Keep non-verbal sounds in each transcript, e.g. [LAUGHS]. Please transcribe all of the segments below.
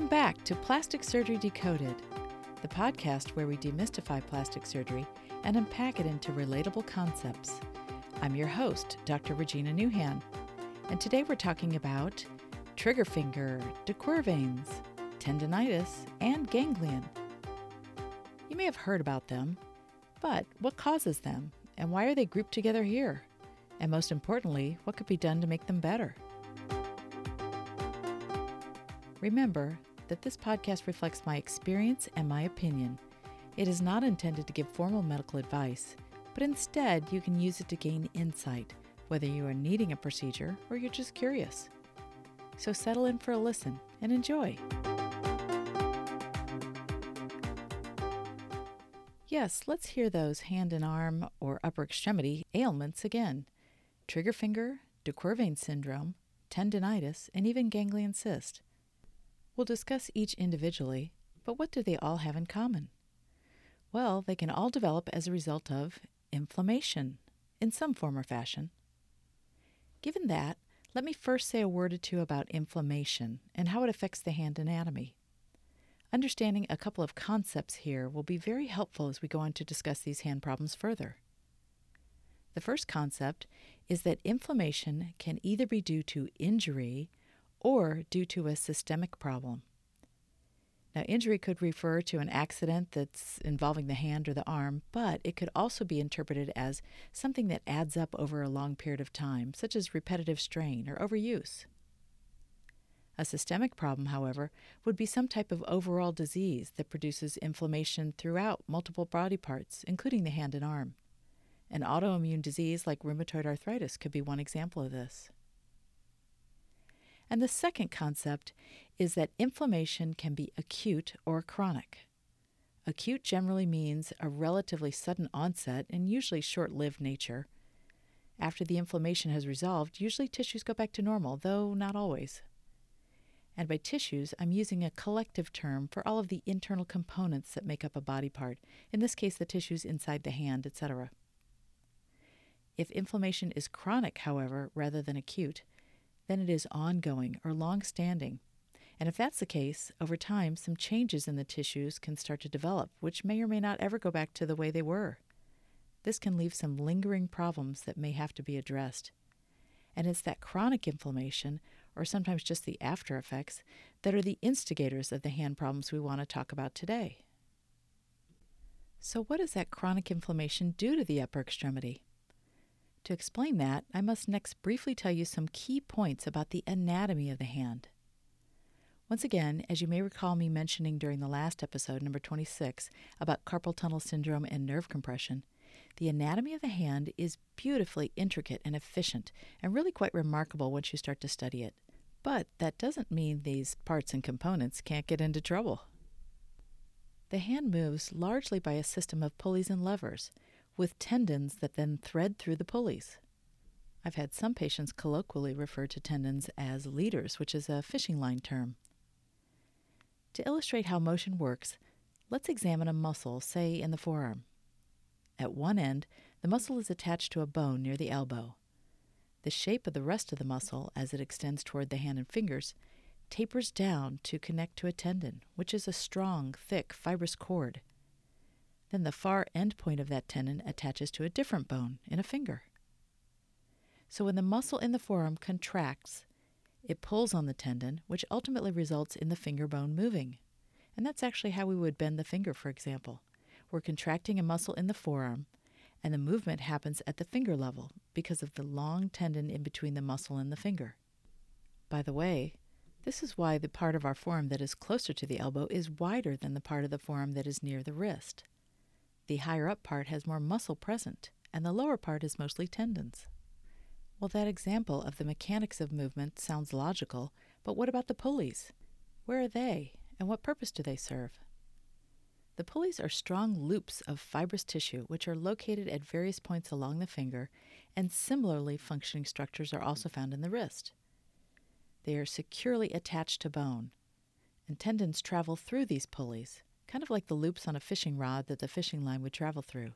Welcome back to Plastic Surgery Decoded, the podcast where we demystify plastic surgery and unpack it into relatable concepts. I'm your host, Dr. Regina Nouhan, and today we're talking about trigger finger, de Quervain's, tendonitis, and ganglion. You may have heard about them, but what causes them, and why are they grouped together here? And most importantly, what could be done to make them better? Remember that this podcast reflects my experience and my opinion. It is not intended to give formal medical advice, but instead you can use it to gain insight, whether you are needing a procedure or you're just curious. So settle in for a listen and enjoy. Yes, let's hear those hand and arm or upper extremity ailments again trigger finger, de Quervain syndrome, tendonitis, and even ganglion cyst. We'll discuss each individually, but what do they all have in common? Well, they can all develop as a result of inflammation in some form or fashion. Given that, let me first say a word or two about inflammation and how it affects the hand anatomy. Understanding a couple of concepts here will be very helpful as we go on to discuss these hand problems further. The first concept is that inflammation can either be due to injury or due to a systemic problem. Now, injury could refer to an accident that's involving the hand or the arm, but it could also be interpreted as something that adds up over a long period of time, such as repetitive strain or overuse. A systemic problem, however, would be some type of overall disease that produces inflammation throughout multiple body parts, including the hand and arm. An autoimmune disease like rheumatoid arthritis could be one example of this. And the second concept is that inflammation can be acute or chronic. Acute generally means a relatively sudden onset and usually short lived nature. After the inflammation has resolved, usually tissues go back to normal, though not always. And by tissues, I'm using a collective term for all of the internal components that make up a body part, in this case, the tissues inside the hand, etc. If inflammation is chronic, however, rather than acute, then it is ongoing or long standing. And if that's the case, over time, some changes in the tissues can start to develop, which may or may not ever go back to the way they were. This can leave some lingering problems that may have to be addressed. And it's that chronic inflammation, or sometimes just the after effects, that are the instigators of the hand problems we want to talk about today. So, what does that chronic inflammation do to the upper extremity? To explain that, I must next briefly tell you some key points about the anatomy of the hand. Once again, as you may recall me mentioning during the last episode, number 26, about carpal tunnel syndrome and nerve compression, the anatomy of the hand is beautifully intricate and efficient, and really quite remarkable once you start to study it. But that doesn't mean these parts and components can't get into trouble. The hand moves largely by a system of pulleys and levers, with tendons that then thread through the pulleys. I've had some patients colloquially refer to tendons as leaders, which is a fishing line term. To illustrate how motion works, let's examine a muscle, say in the forearm. At one end, the muscle is attached to a bone near the elbow. The shape of the rest of the muscle, as it extends toward the hand and fingers, tapers down to connect to a tendon, which is a strong, thick, fibrous cord. Then the far end point of that tendon attaches to a different bone in a finger. So when the muscle in the forearm contracts, it pulls on the tendon, which ultimately results in the finger bone moving. And that's actually how we would bend the finger, for example. We're contracting a muscle in the forearm, and the movement happens at the finger level because of the long tendon in between the muscle and the finger. By the way, this is why the part of our forearm that is closer to the elbow is wider than the part of the forearm that is near the wrist. The higher up part has more muscle present, and the lower part is mostly tendons. Well, that example of the mechanics of movement sounds logical, but what about the pulleys? Where are they, and what purpose do they serve? The pulleys are strong loops of fibrous tissue which are located at various points along the finger, and similarly functioning structures are also found in the wrist. They are securely attached to bone, and tendons travel through these pulleys, kind of like the loops on a fishing rod that the fishing line would travel through.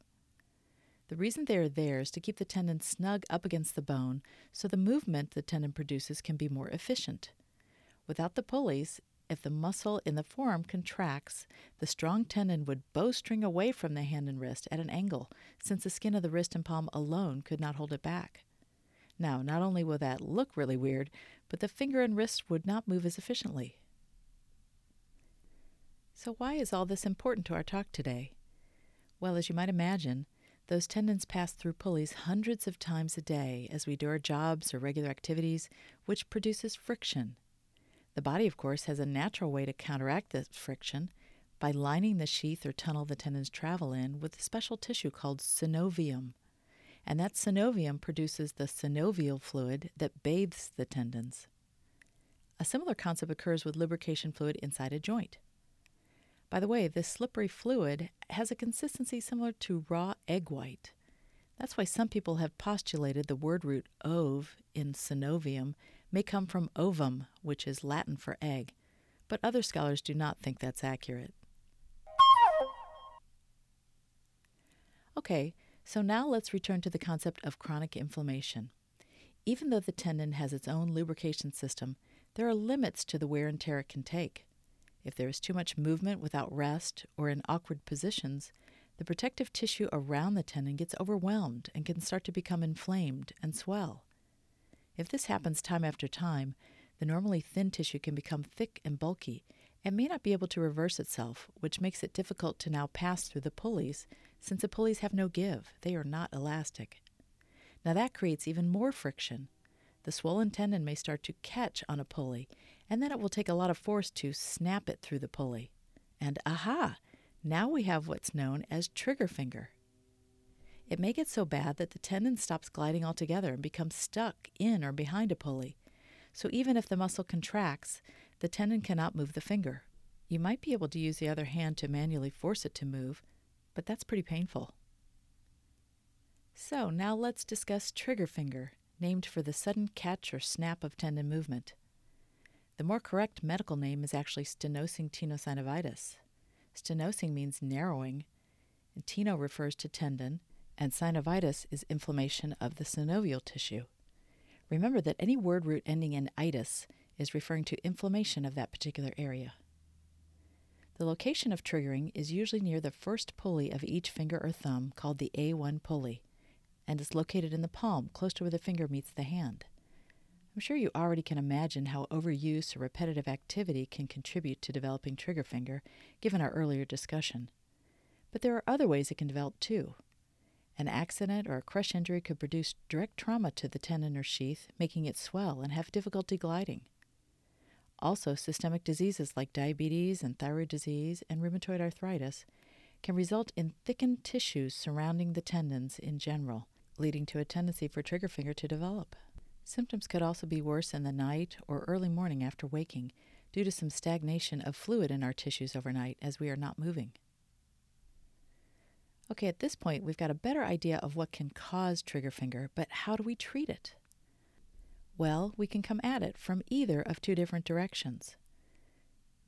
The reason they are there is to keep the tendon snug up against the bone so the movement the tendon produces can be more efficient. Without the pulleys, if the muscle in the forearm contracts, the strong tendon would bowstring away from the hand and wrist at an angle, since the skin of the wrist and palm alone could not hold it back. Now, not only will that look really weird, but the finger and wrist would not move as efficiently. So, why is all this important to our talk today? Well, as you might imagine, those tendons pass through pulleys hundreds of times a day as we do our jobs or regular activities, which produces friction. The body, of course, has a natural way to counteract this friction by lining the sheath or tunnel the tendons travel in with a special tissue called synovium. And that synovium produces the synovial fluid that bathes the tendons. A similar concept occurs with lubrication fluid inside a joint. By the way, this slippery fluid has a consistency similar to raw egg white. That's why some people have postulated the word root ove in synovium may come from ovum, which is Latin for egg, but other scholars do not think that's accurate. Okay, so now let's return to the concept of chronic inflammation. Even though the tendon has its own lubrication system, there are limits to the wear and tear it can take. If there is too much movement without rest or in awkward positions, the protective tissue around the tendon gets overwhelmed and can start to become inflamed and swell. If this happens time after time, the normally thin tissue can become thick and bulky and may not be able to reverse itself, which makes it difficult to now pass through the pulleys since the pulleys have no give. They are not elastic. Now that creates even more friction. The swollen tendon may start to catch on a pulley and then it will take a lot of force to snap it through the pulley. And aha, now we have what's known as trigger finger. It may get so bad that the tendon stops gliding altogether and becomes stuck in or behind a pulley. So even if the muscle contracts, the tendon cannot move the finger. You might be able to use the other hand to manually force it to move, but that's pretty painful. So now let's discuss trigger finger, named for the sudden catch or snap of tendon movement. The more correct medical name is actually stenosing tenosynovitis. Stenosing means narrowing, and teno refers to tendon, and synovitis is inflammation of the synovial tissue. Remember that any word root ending in itis is referring to inflammation of that particular area. The location of triggering is usually near the first pulley of each finger or thumb, called the A1 pulley, and is located in the palm, close to where the finger meets the hand. I'm sure you already can imagine how overuse or repetitive activity can contribute to developing trigger finger, given our earlier discussion. But there are other ways it can develop too. An accident or a crush injury could produce direct trauma to the tendon or sheath, making it swell and have difficulty gliding. Also, systemic diseases like diabetes and thyroid disease and rheumatoid arthritis can result in thickened tissues surrounding the tendons in general, leading to a tendency for trigger finger to develop. Symptoms could also be worse in the night or early morning after waking due to some stagnation of fluid in our tissues overnight as we are not moving. Okay, at this point, we've got a better idea of what can cause trigger finger, but how do we treat it? Well, we can come at it from either of two different directions.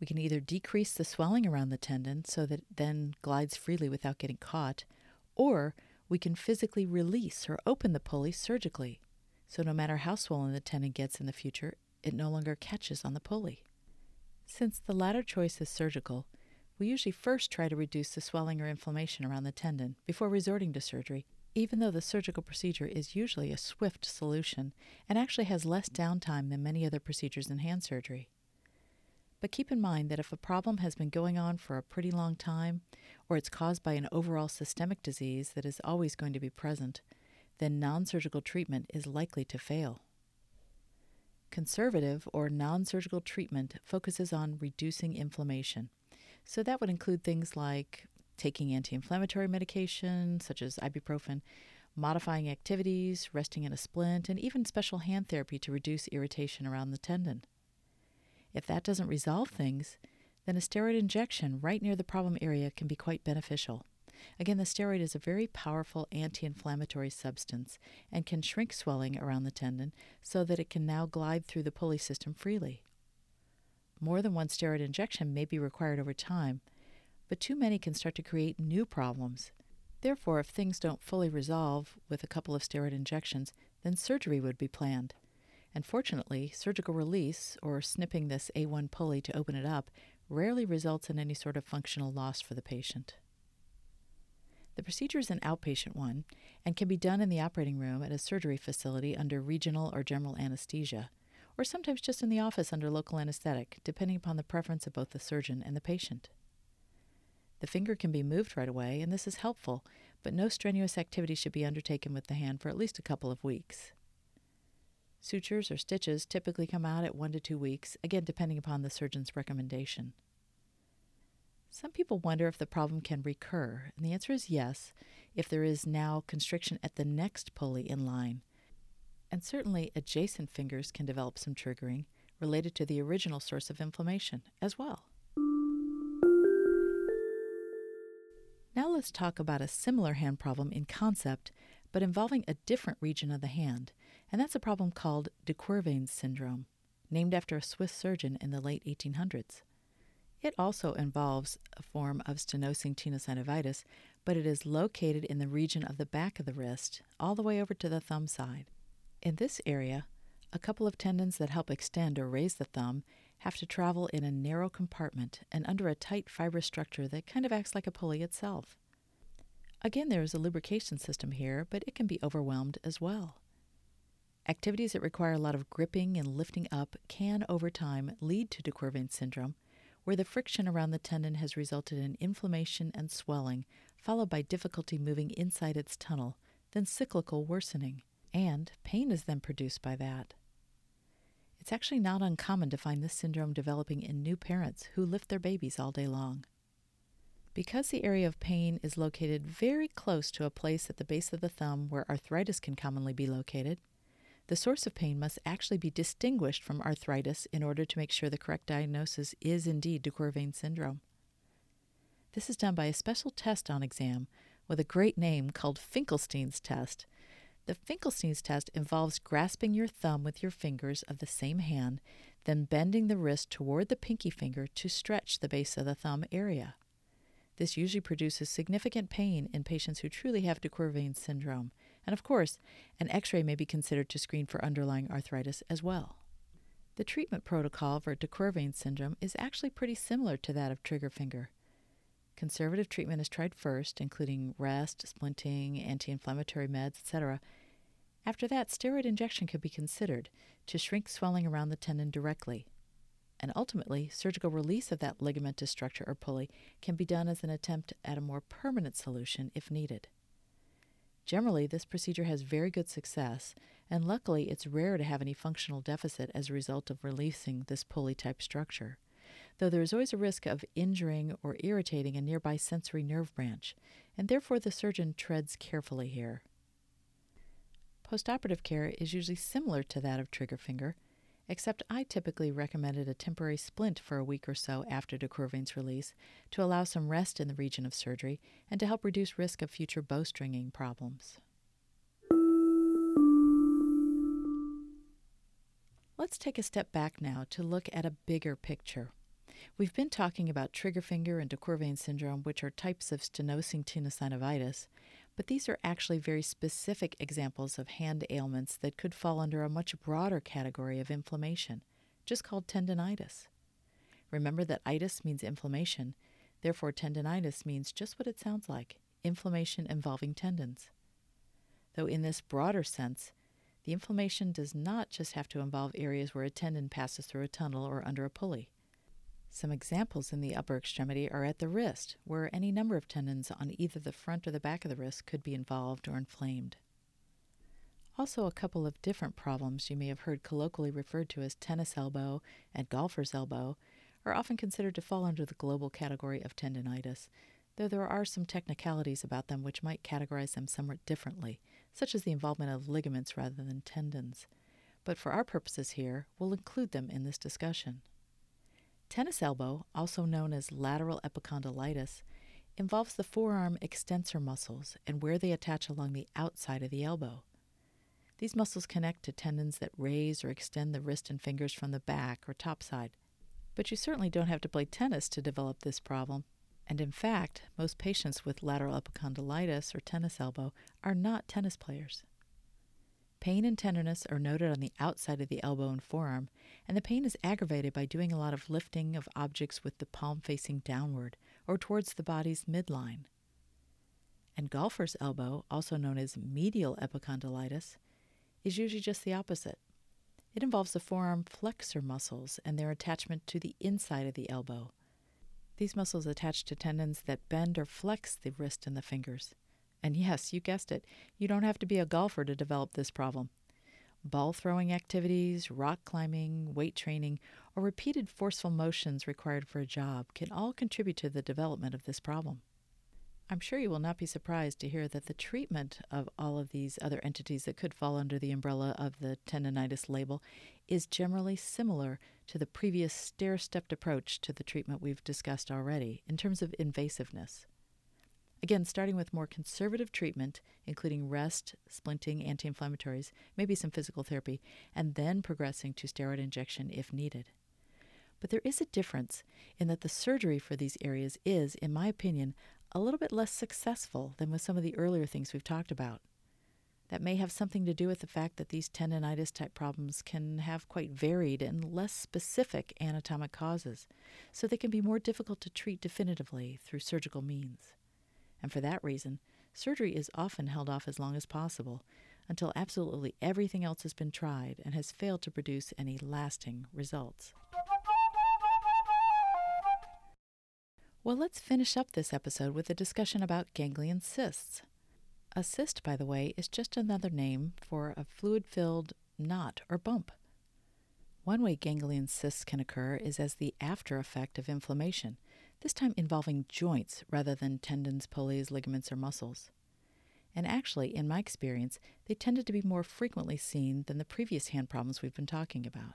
We can either decrease the swelling around the tendon so that it then glides freely without getting caught, or we can physically release or open the pulley surgically so no matter how swollen the tendon gets in the future, it no longer catches on the pulley. Since the latter choice is surgical, we usually first try to reduce the swelling or inflammation around the tendon before resorting to surgery, even though the surgical procedure is usually a swift solution and actually has less downtime than many other procedures in hand surgery. But keep in mind that if a problem has been going on for a pretty long time, or it's caused by an overall systemic disease that is always going to be present, then non surgical treatment is likely to fail. Conservative or non surgical treatment focuses on reducing inflammation. So that would include things like taking anti inflammatory medication, such as ibuprofen, modifying activities, resting in a splint, and even special hand therapy to reduce irritation around the tendon. If that doesn't resolve things, then a steroid injection right near the problem area can be quite beneficial. Again, the steroid is a very powerful anti inflammatory substance and can shrink swelling around the tendon so that it can now glide through the pulley system freely. More than one steroid injection may be required over time, but too many can start to create new problems. Therefore, if things don't fully resolve with a couple of steroid injections, then surgery would be planned. And fortunately, surgical release, or snipping this A1 pulley to open it up, rarely results in any sort of functional loss for the patient. The procedure is an outpatient one and can be done in the operating room at a surgery facility under regional or general anesthesia, or sometimes just in the office under local anesthetic, depending upon the preference of both the surgeon and the patient. The finger can be moved right away, and this is helpful, but no strenuous activity should be undertaken with the hand for at least a couple of weeks. Sutures or stitches typically come out at one to two weeks, again depending upon the surgeon's recommendation. Some people wonder if the problem can recur, and the answer is yes, if there is now constriction at the next pulley in line. And certainly adjacent fingers can develop some triggering related to the original source of inflammation as well. Now let's talk about a similar hand problem in concept, but involving a different region of the hand, and that's a problem called de Quervain's syndrome, named after a Swiss surgeon in the late 1800s. It also involves a form of stenosing tenosynovitis, but it is located in the region of the back of the wrist, all the way over to the thumb side. In this area, a couple of tendons that help extend or raise the thumb have to travel in a narrow compartment and under a tight fibrous structure that kind of acts like a pulley itself. Again, there is a lubrication system here, but it can be overwhelmed as well. Activities that require a lot of gripping and lifting up can, over time, lead to de syndrome, where the friction around the tendon has resulted in inflammation and swelling, followed by difficulty moving inside its tunnel, then cyclical worsening, and pain is then produced by that. It's actually not uncommon to find this syndrome developing in new parents who lift their babies all day long. Because the area of pain is located very close to a place at the base of the thumb where arthritis can commonly be located, the source of pain must actually be distinguished from arthritis in order to make sure the correct diagnosis is indeed de Quervain syndrome. This is done by a special test on exam with a great name called Finkelstein's test. The Finkelstein's test involves grasping your thumb with your fingers of the same hand, then bending the wrist toward the pinky finger to stretch the base of the thumb area. This usually produces significant pain in patients who truly have de Quervain syndrome and of course, an x ray may be considered to screen for underlying arthritis as well. The treatment protocol for de Quervain syndrome is actually pretty similar to that of trigger finger. Conservative treatment is tried first, including rest, splinting, anti inflammatory meds, etc. After that, steroid injection could be considered to shrink swelling around the tendon directly. And ultimately, surgical release of that ligamentous structure or pulley can be done as an attempt at a more permanent solution if needed. Generally, this procedure has very good success, and luckily it's rare to have any functional deficit as a result of releasing this pulley type structure, though there is always a risk of injuring or irritating a nearby sensory nerve branch, and therefore the surgeon treads carefully here. Postoperative care is usually similar to that of trigger finger, except I typically recommended a temporary splint for a week or so after de Quervain's release to allow some rest in the region of surgery and to help reduce risk of future bowstringing problems. Let's take a step back now to look at a bigger picture. We've been talking about trigger finger and de Quervain syndrome, which are types of stenosing tenosynovitis, but these are actually very specific examples of hand ailments that could fall under a much broader category of inflammation, just called tendonitis. Remember that itis means inflammation, therefore, tendonitis means just what it sounds like inflammation involving tendons. Though, in this broader sense, the inflammation does not just have to involve areas where a tendon passes through a tunnel or under a pulley. Some examples in the upper extremity are at the wrist, where any number of tendons on either the front or the back of the wrist could be involved or inflamed. Also, a couple of different problems you may have heard colloquially referred to as tennis elbow and golfer's elbow are often considered to fall under the global category of tendonitis, though there are some technicalities about them which might categorize them somewhat differently, such as the involvement of ligaments rather than tendons. But for our purposes here, we'll include them in this discussion. Tennis elbow, also known as lateral epicondylitis, involves the forearm extensor muscles and where they attach along the outside of the elbow. These muscles connect to tendons that raise or extend the wrist and fingers from the back or top side. But you certainly don't have to play tennis to develop this problem. And in fact, most patients with lateral epicondylitis or tennis elbow are not tennis players. Pain and tenderness are noted on the outside of the elbow and forearm, and the pain is aggravated by doing a lot of lifting of objects with the palm facing downward or towards the body's midline. And golfer's elbow, also known as medial epicondylitis, is usually just the opposite. It involves the forearm flexor muscles and their attachment to the inside of the elbow. These muscles attach to tendons that bend or flex the wrist and the fingers. And yes, you guessed it, you don't have to be a golfer to develop this problem. Ball throwing activities, rock climbing, weight training, or repeated forceful motions required for a job can all contribute to the development of this problem. I'm sure you will not be surprised to hear that the treatment of all of these other entities that could fall under the umbrella of the tendonitis label is generally similar to the previous stair stepped approach to the treatment we've discussed already in terms of invasiveness. Again, starting with more conservative treatment, including rest, splinting, anti inflammatories, maybe some physical therapy, and then progressing to steroid injection if needed. But there is a difference in that the surgery for these areas is, in my opinion, a little bit less successful than with some of the earlier things we've talked about. That may have something to do with the fact that these tendonitis type problems can have quite varied and less specific anatomic causes, so they can be more difficult to treat definitively through surgical means. And for that reason, surgery is often held off as long as possible until absolutely everything else has been tried and has failed to produce any lasting results. Well, let's finish up this episode with a discussion about ganglion cysts. A cyst, by the way, is just another name for a fluid filled knot or bump. One way ganglion cysts can occur is as the after effect of inflammation, this time involving joints rather than tendons, pulleys, ligaments, or muscles. And actually, in my experience, they tended to be more frequently seen than the previous hand problems we've been talking about.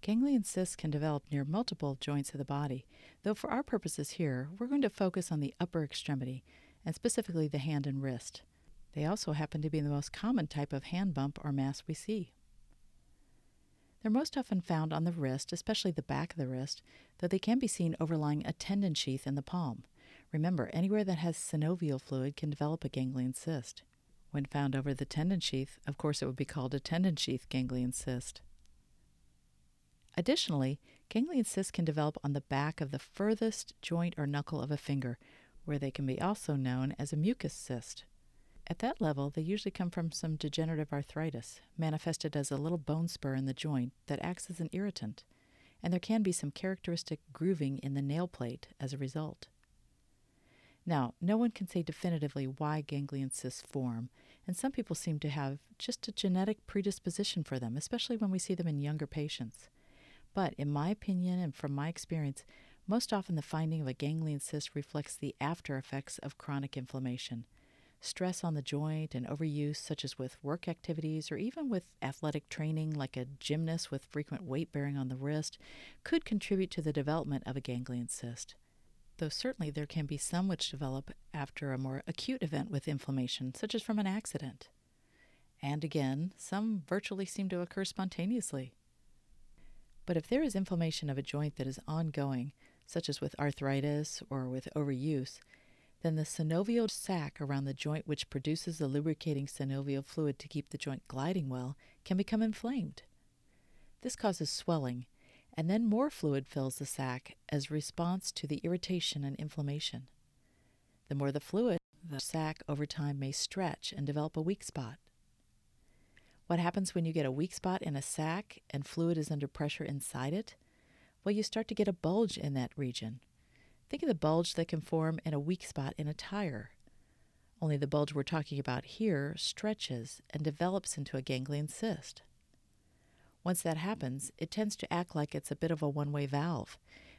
Ganglion cysts can develop near multiple joints of the body, though for our purposes here, we're going to focus on the upper extremity, and specifically the hand and wrist. They also happen to be the most common type of hand bump or mass we see. They're most often found on the wrist, especially the back of the wrist, though they can be seen overlying a tendon sheath in the palm. Remember, anywhere that has synovial fluid can develop a ganglion cyst. When found over the tendon sheath, of course, it would be called a tendon sheath ganglion cyst. Additionally, ganglion cysts can develop on the back of the furthest joint or knuckle of a finger, where they can be also known as a mucus cyst. At that level, they usually come from some degenerative arthritis, manifested as a little bone spur in the joint that acts as an irritant, and there can be some characteristic grooving in the nail plate as a result. Now, no one can say definitively why ganglion cysts form, and some people seem to have just a genetic predisposition for them, especially when we see them in younger patients. But in my opinion and from my experience, most often the finding of a ganglion cyst reflects the after effects of chronic inflammation. Stress on the joint and overuse, such as with work activities or even with athletic training, like a gymnast with frequent weight bearing on the wrist, could contribute to the development of a ganglion cyst. Though certainly there can be some which develop after a more acute event with inflammation, such as from an accident. And again, some virtually seem to occur spontaneously. But if there is inflammation of a joint that is ongoing, such as with arthritis or with overuse, then the synovial sac around the joint, which produces the lubricating synovial fluid to keep the joint gliding well, can become inflamed. This causes swelling, and then more fluid fills the sac as response to the irritation and inflammation. The more the fluid, the sac over time may stretch and develop a weak spot. What happens when you get a weak spot in a sac and fluid is under pressure inside it? Well, you start to get a bulge in that region. Think of the bulge that can form in a weak spot in a tire. Only the bulge we're talking about here stretches and develops into a ganglion cyst. Once that happens, it tends to act like it's a bit of a one way valve,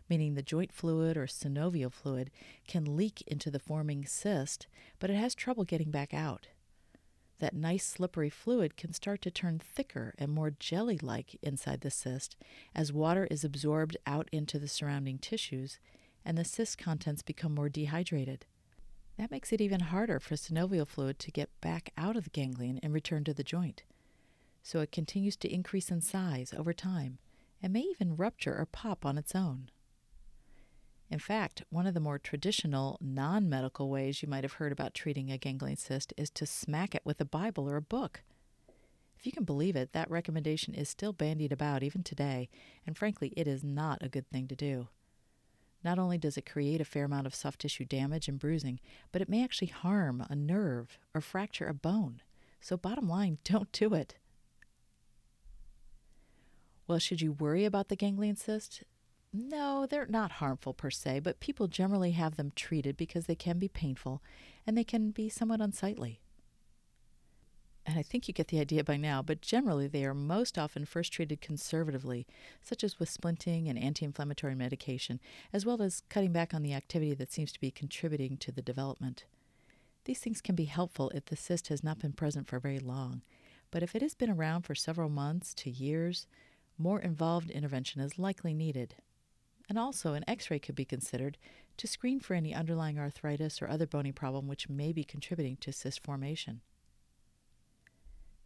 meaning the joint fluid or synovial fluid can leak into the forming cyst, but it has trouble getting back out that nice slippery fluid can start to turn thicker and more jelly like inside the cyst as water is absorbed out into the surrounding tissues and the cyst contents become more dehydrated. That makes it even harder for synovial fluid to get back out of the ganglion and return to the joint. So it continues to increase in size over time and may even rupture or pop on its own. In fact, one of the more traditional, non medical ways you might have heard about treating a ganglion cyst is to smack it with a Bible or a book. If you can believe it, that recommendation is still bandied about even today, and frankly, it is not a good thing to do. Not only does it create a fair amount of soft tissue damage and bruising, but it may actually harm a nerve or fracture a bone. So, bottom line, [LAUGHS] don't do it. Well, should you worry about the ganglion cyst? No, they're not harmful per se, but people generally have them treated because they can be painful and they can be somewhat unsightly. And I think you get the idea by now, but generally they are most often first treated conservatively, such as with splinting and anti inflammatory medication, as well as cutting back on the activity that seems to be contributing to the development. These things can be helpful if the cyst has not been present for very long, but if it has been around for several months to years, more involved intervention is likely needed. And also, an x ray could be considered to screen for any underlying arthritis or other bony problem which may be contributing to cyst formation.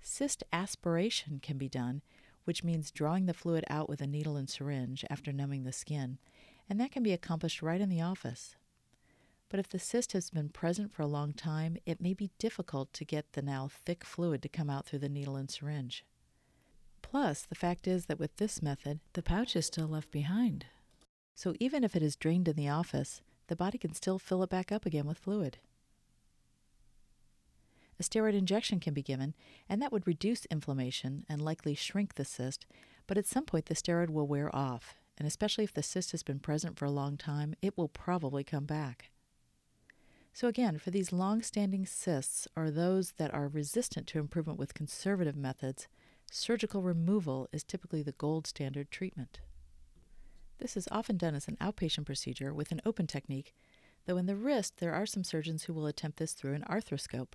Cyst aspiration can be done, which means drawing the fluid out with a needle and syringe after numbing the skin, and that can be accomplished right in the office. But if the cyst has been present for a long time, it may be difficult to get the now thick fluid to come out through the needle and syringe. Plus, the fact is that with this method, the pouch is still left behind. So even if it is drained in the office, the body can still fill it back up again with fluid. A steroid injection can be given, and that would reduce inflammation and likely shrink the cyst, but at some point the steroid will wear off, and especially if the cyst has been present for a long time, it will probably come back. So, again, for these long standing cysts or those that are resistant to improvement with conservative methods, surgical removal is typically the gold standard treatment. This is often done as an outpatient procedure with an open technique, though in the wrist there are some surgeons who will attempt this through an arthroscope.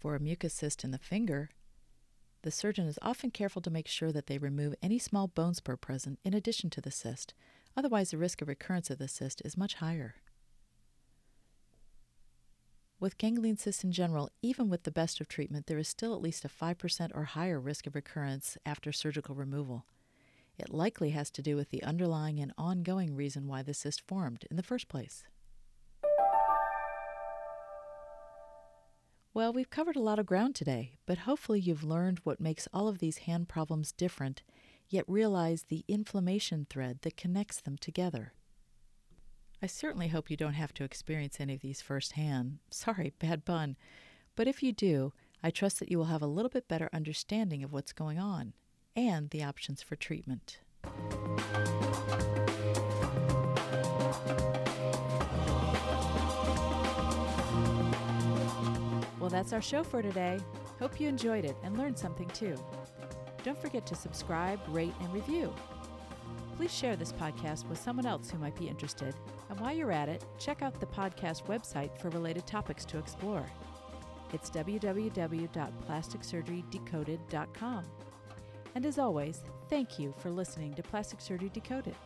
For a mucus cyst in the finger, the surgeon is often careful to make sure that they remove any small bone spur present in addition to the cyst, otherwise, the risk of recurrence of the cyst is much higher. With ganglion cysts in general, even with the best of treatment, there is still at least a 5% or higher risk of recurrence after surgical removal. It likely has to do with the underlying and ongoing reason why the cyst formed in the first place. Well, we've covered a lot of ground today, but hopefully you've learned what makes all of these hand problems different, yet realize the inflammation thread that connects them together. I certainly hope you don't have to experience any of these firsthand. Sorry, [LAUGHS] bad pun. But if you do, I trust that you will have a little bit better understanding of what's going on and the options for treatment. Well, that's our show for today. Hope you enjoyed it and learned something too. Don't forget to subscribe, rate, and review. Please share this podcast with someone else who might be interested. And while you're at it, check out the podcast website for related topics to explore. It's www.plasticsurgerydecoded.com. And as always, thank you for listening to Plastic Surgery Decoded.